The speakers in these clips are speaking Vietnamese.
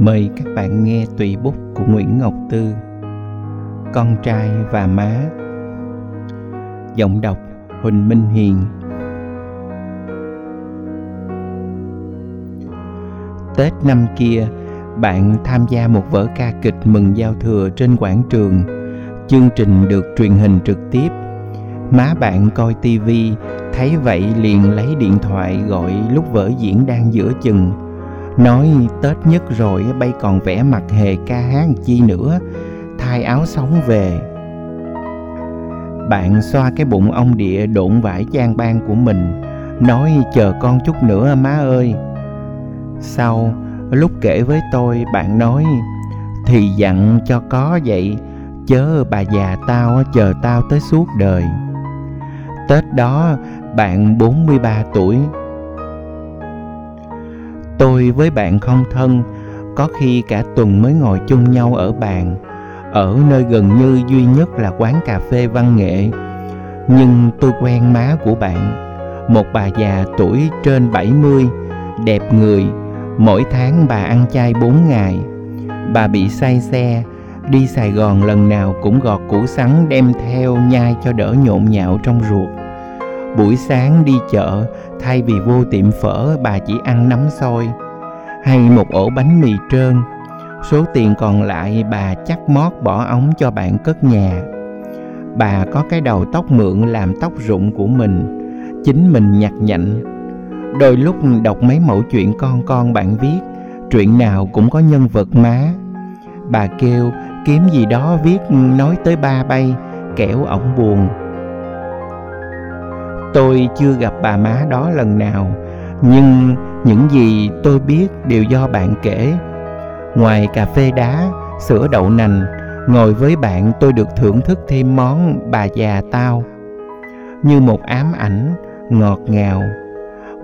Mời các bạn nghe tùy bút của Nguyễn Ngọc Tư Con trai và má Giọng đọc Huỳnh Minh Hiền Tết năm kia, bạn tham gia một vở ca kịch mừng giao thừa trên quảng trường. Chương trình được truyền hình trực tiếp. Má bạn coi tivi, thấy vậy liền lấy điện thoại gọi lúc vở diễn đang giữa chừng nói tết nhất rồi bay còn vẽ mặt hề ca hát chi nữa, thay áo sống về. Bạn xoa cái bụng ông địa độn vải trang ban của mình, nói chờ con chút nữa, má ơi. Sau, lúc kể với tôi, bạn nói, thì dặn cho có vậy, chớ bà già tao chờ tao tới suốt đời. Tết đó, bạn 43 tuổi tôi với bạn không thân, có khi cả tuần mới ngồi chung nhau ở bàn. Ở nơi gần như duy nhất là quán cà phê văn nghệ. Nhưng tôi quen má của bạn, một bà già tuổi trên 70 đẹp người. Mỗi tháng bà ăn chay 4 ngày. Bà bị say xe, đi Sài Gòn lần nào cũng gọt củ sắn đem theo nhai cho đỡ nhộn nhạo trong ruột buổi sáng đi chợ, thay vì vô tiệm phở, bà chỉ ăn nấm xôi hay một ổ bánh mì trơn. Số tiền còn lại bà chắc mót bỏ ống cho bạn cất nhà. Bà có cái đầu tóc mượn làm tóc rụng của mình, chính mình nhặt nhạnh. Đôi lúc đọc mấy mẫu chuyện con con bạn viết, chuyện nào cũng có nhân vật má. Bà kêu, kiếm gì đó viết, nói tới ba bay, kẻo ổng buồn tôi chưa gặp bà má đó lần nào, nhưng những gì tôi biết đều do bạn kể. Ngoài cà phê đá, sữa đậu nành, ngồi với bạn tôi được thưởng thức thêm món bà già tao. Như một ám ảnh, ngọt ngào.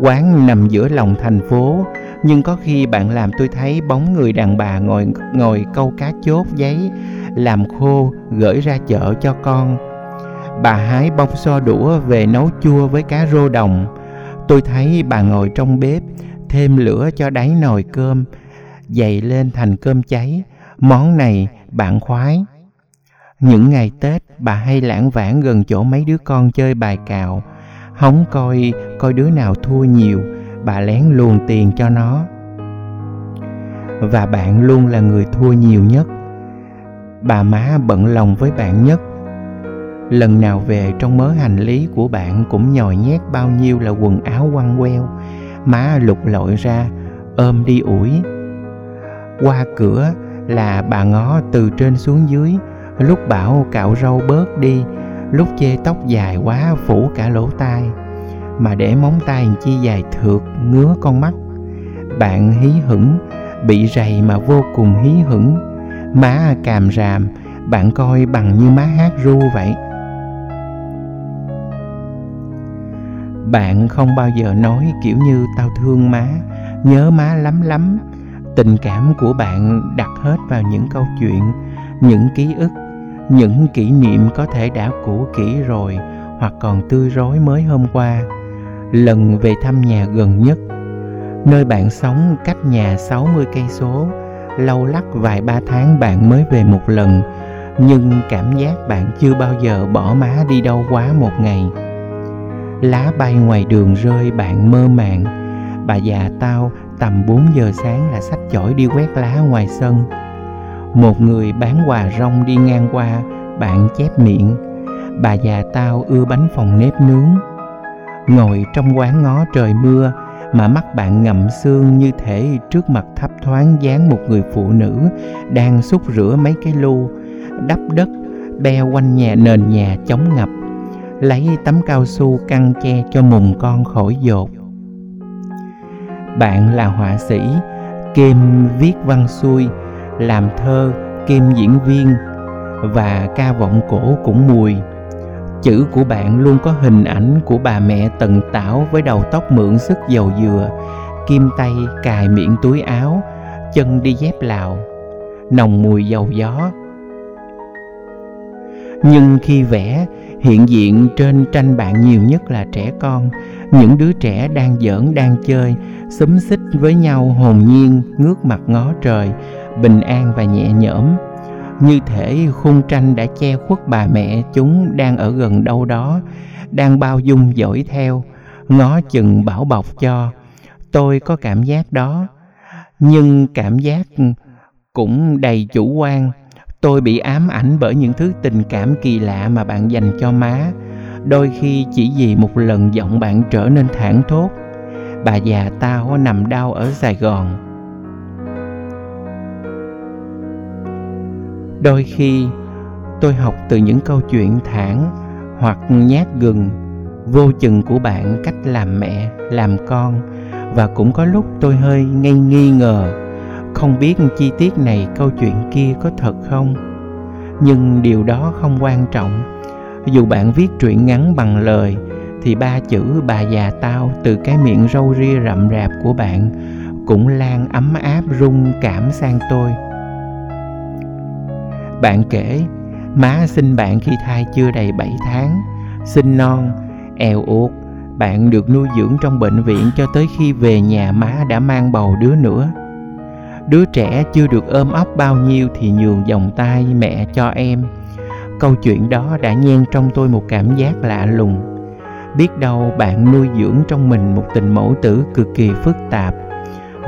Quán nằm giữa lòng thành phố, nhưng có khi bạn làm tôi thấy bóng người đàn bà ngồi ngồi câu cá chốt giấy, làm khô gửi ra chợ cho con bà hái bông so đũa về nấu chua với cá rô đồng. Tôi thấy bà ngồi trong bếp, thêm lửa cho đáy nồi cơm dậy lên thành cơm cháy. Món này bạn khoái. Những ngày tết, bà hay lãng vãng gần chỗ mấy đứa con chơi bài cào. Hóng coi coi đứa nào thua nhiều, bà lén luồn tiền cho nó. Và bạn luôn là người thua nhiều nhất. Bà má bận lòng với bạn nhất lần nào về trong mớ hành lý của bạn cũng nhồi nhét bao nhiêu là quần áo quăng queo. Má lục lội ra, ôm đi ủi. Qua cửa là bà ngó từ trên xuống dưới. Lúc bảo cạo râu bớt đi, lúc chê tóc dài quá phủ cả lỗ tai. Mà để móng tay chi dài thượt, ngứa con mắt. Bạn hí hửng, bị rầy mà vô cùng hí hửng. Má càm ràm, bạn coi bằng như má hát ru vậy. Bạn không bao giờ nói kiểu như tao thương má, nhớ má lắm lắm. Tình cảm của bạn đặt hết vào những câu chuyện, những ký ức, những kỷ niệm có thể đã cũ kỹ rồi hoặc còn tươi rối mới hôm qua. Lần về thăm nhà gần nhất, nơi bạn sống cách nhà 60 cây số, lâu lắc vài ba tháng bạn mới về một lần. Nhưng cảm giác bạn chưa bao giờ bỏ má đi đâu quá một ngày lá bay ngoài đường rơi, bạn mơ màng. Bà già tao tầm 4 giờ sáng là sách chổi đi quét lá ngoài sân. Một người bán quà rong đi ngang qua, bạn chép miệng. Bà già tao ưa bánh phòng nếp nướng. Ngồi trong quán ngó trời mưa, mà mắt bạn ngậm xương như thể trước mặt thấp thoáng dáng một người phụ nữ đang xúc rửa mấy cái lu, đắp đất be quanh nhà, nền nhà chống ngập lấy tấm cao su căng che cho mùng con khỏi dột. Bạn là họa sĩ kim viết văn xuôi làm thơ kim diễn viên và ca vọng cổ cũng mùi. Chữ của bạn luôn có hình ảnh của bà mẹ tần tảo với đầu tóc mượn sức dầu dừa, kim tay cài miệng túi áo, chân đi dép lào. Nồng mùi dầu gió nhưng khi vẽ, hiện diện trên tranh bạn nhiều nhất là trẻ con. Những đứa trẻ đang giỡn, đang chơi, xúm xích với nhau hồn nhiên, ngước mặt ngó trời, bình an và nhẹ nhõm. Như thể khung tranh đã che khuất bà mẹ chúng đang ở gần đâu đó, đang bao dung dõi theo, ngó chừng bảo bọc cho. Tôi có cảm giác đó, nhưng cảm giác cũng đầy chủ quan tôi bị ám ảnh bởi những thứ tình cảm kỳ lạ mà bạn dành cho má. Đôi khi chỉ vì một lần giọng bạn trở nên thảng thốt. Bà già tao nằm đau ở sài gòn. Đôi khi, tôi học từ những câu chuyện thẳng hoặc nhát gừng, vô chừng của bạn cách làm mẹ, làm con. Và cũng có lúc tôi hơi ngây nghi ngờ không biết chi tiết này câu chuyện kia có thật không. Nhưng điều đó không quan trọng. Dù bạn viết truyện ngắn bằng lời, thì ba chữ bà già tao từ cái miệng râu ria rậm rạp của bạn cũng lan ấm áp rung cảm sang tôi. Bạn kể, má sinh bạn khi thai chưa đầy 7 tháng. Sinh non, eo uột, bạn được nuôi dưỡng trong bệnh viện cho tới khi về nhà má đã mang bầu đứa nữa đứa trẻ chưa được ôm ấp bao nhiêu thì nhường vòng tay mẹ cho em. Câu chuyện đó đã nhen trong tôi một cảm giác lạ lùng. Biết đâu bạn nuôi dưỡng trong mình một tình mẫu tử cực kỳ phức tạp.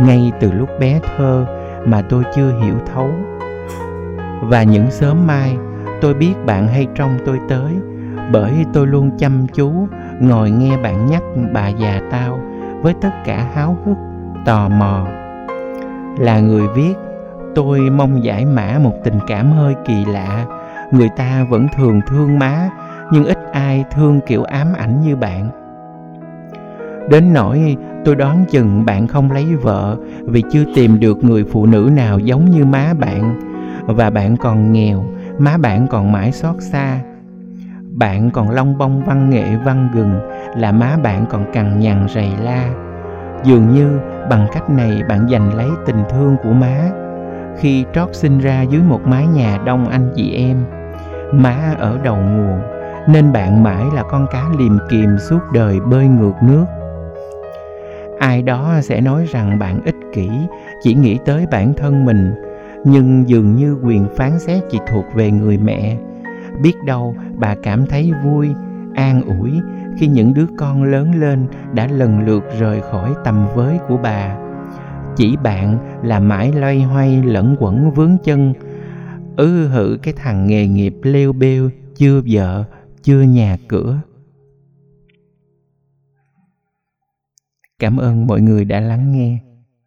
Ngay từ lúc bé thơ mà tôi chưa hiểu thấu. Và những sớm mai, tôi biết bạn hay trong tôi tới, bởi tôi luôn chăm chú ngồi nghe bạn nhắc bà già tao với tất cả háo hức, tò mò là người viết. Tôi mong giải mã một tình cảm hơi kỳ lạ. Người ta vẫn thường thương má, nhưng ít ai thương kiểu ám ảnh như bạn. Đến nỗi tôi đoán chừng bạn không lấy vợ vì chưa tìm được người phụ nữ nào giống như má bạn. Và bạn còn nghèo, má bạn còn mãi xót xa. Bạn còn long bông văn nghệ văn gừng, là má bạn còn cằn nhằn rầy la. Dường như bằng cách này bạn giành lấy tình thương của má. Khi trót sinh ra dưới một mái nhà đông anh chị em, má ở đầu nguồn, nên bạn mãi là con cá liềm kiềm suốt đời bơi ngược nước. Ai đó sẽ nói rằng bạn ích kỷ, chỉ nghĩ tới bản thân mình, nhưng dường như quyền phán xét chỉ thuộc về người mẹ. Biết đâu bà cảm thấy vui, an ủi khi những đứa con lớn lên đã lần lượt rời khỏi tầm với của bà. Chỉ bạn là mãi loay hoay lẫn quẩn vướng chân. Ư hự cái thằng nghề nghiệp lêu bêu, chưa vợ, chưa nhà cửa. Cảm ơn mọi người đã lắng nghe.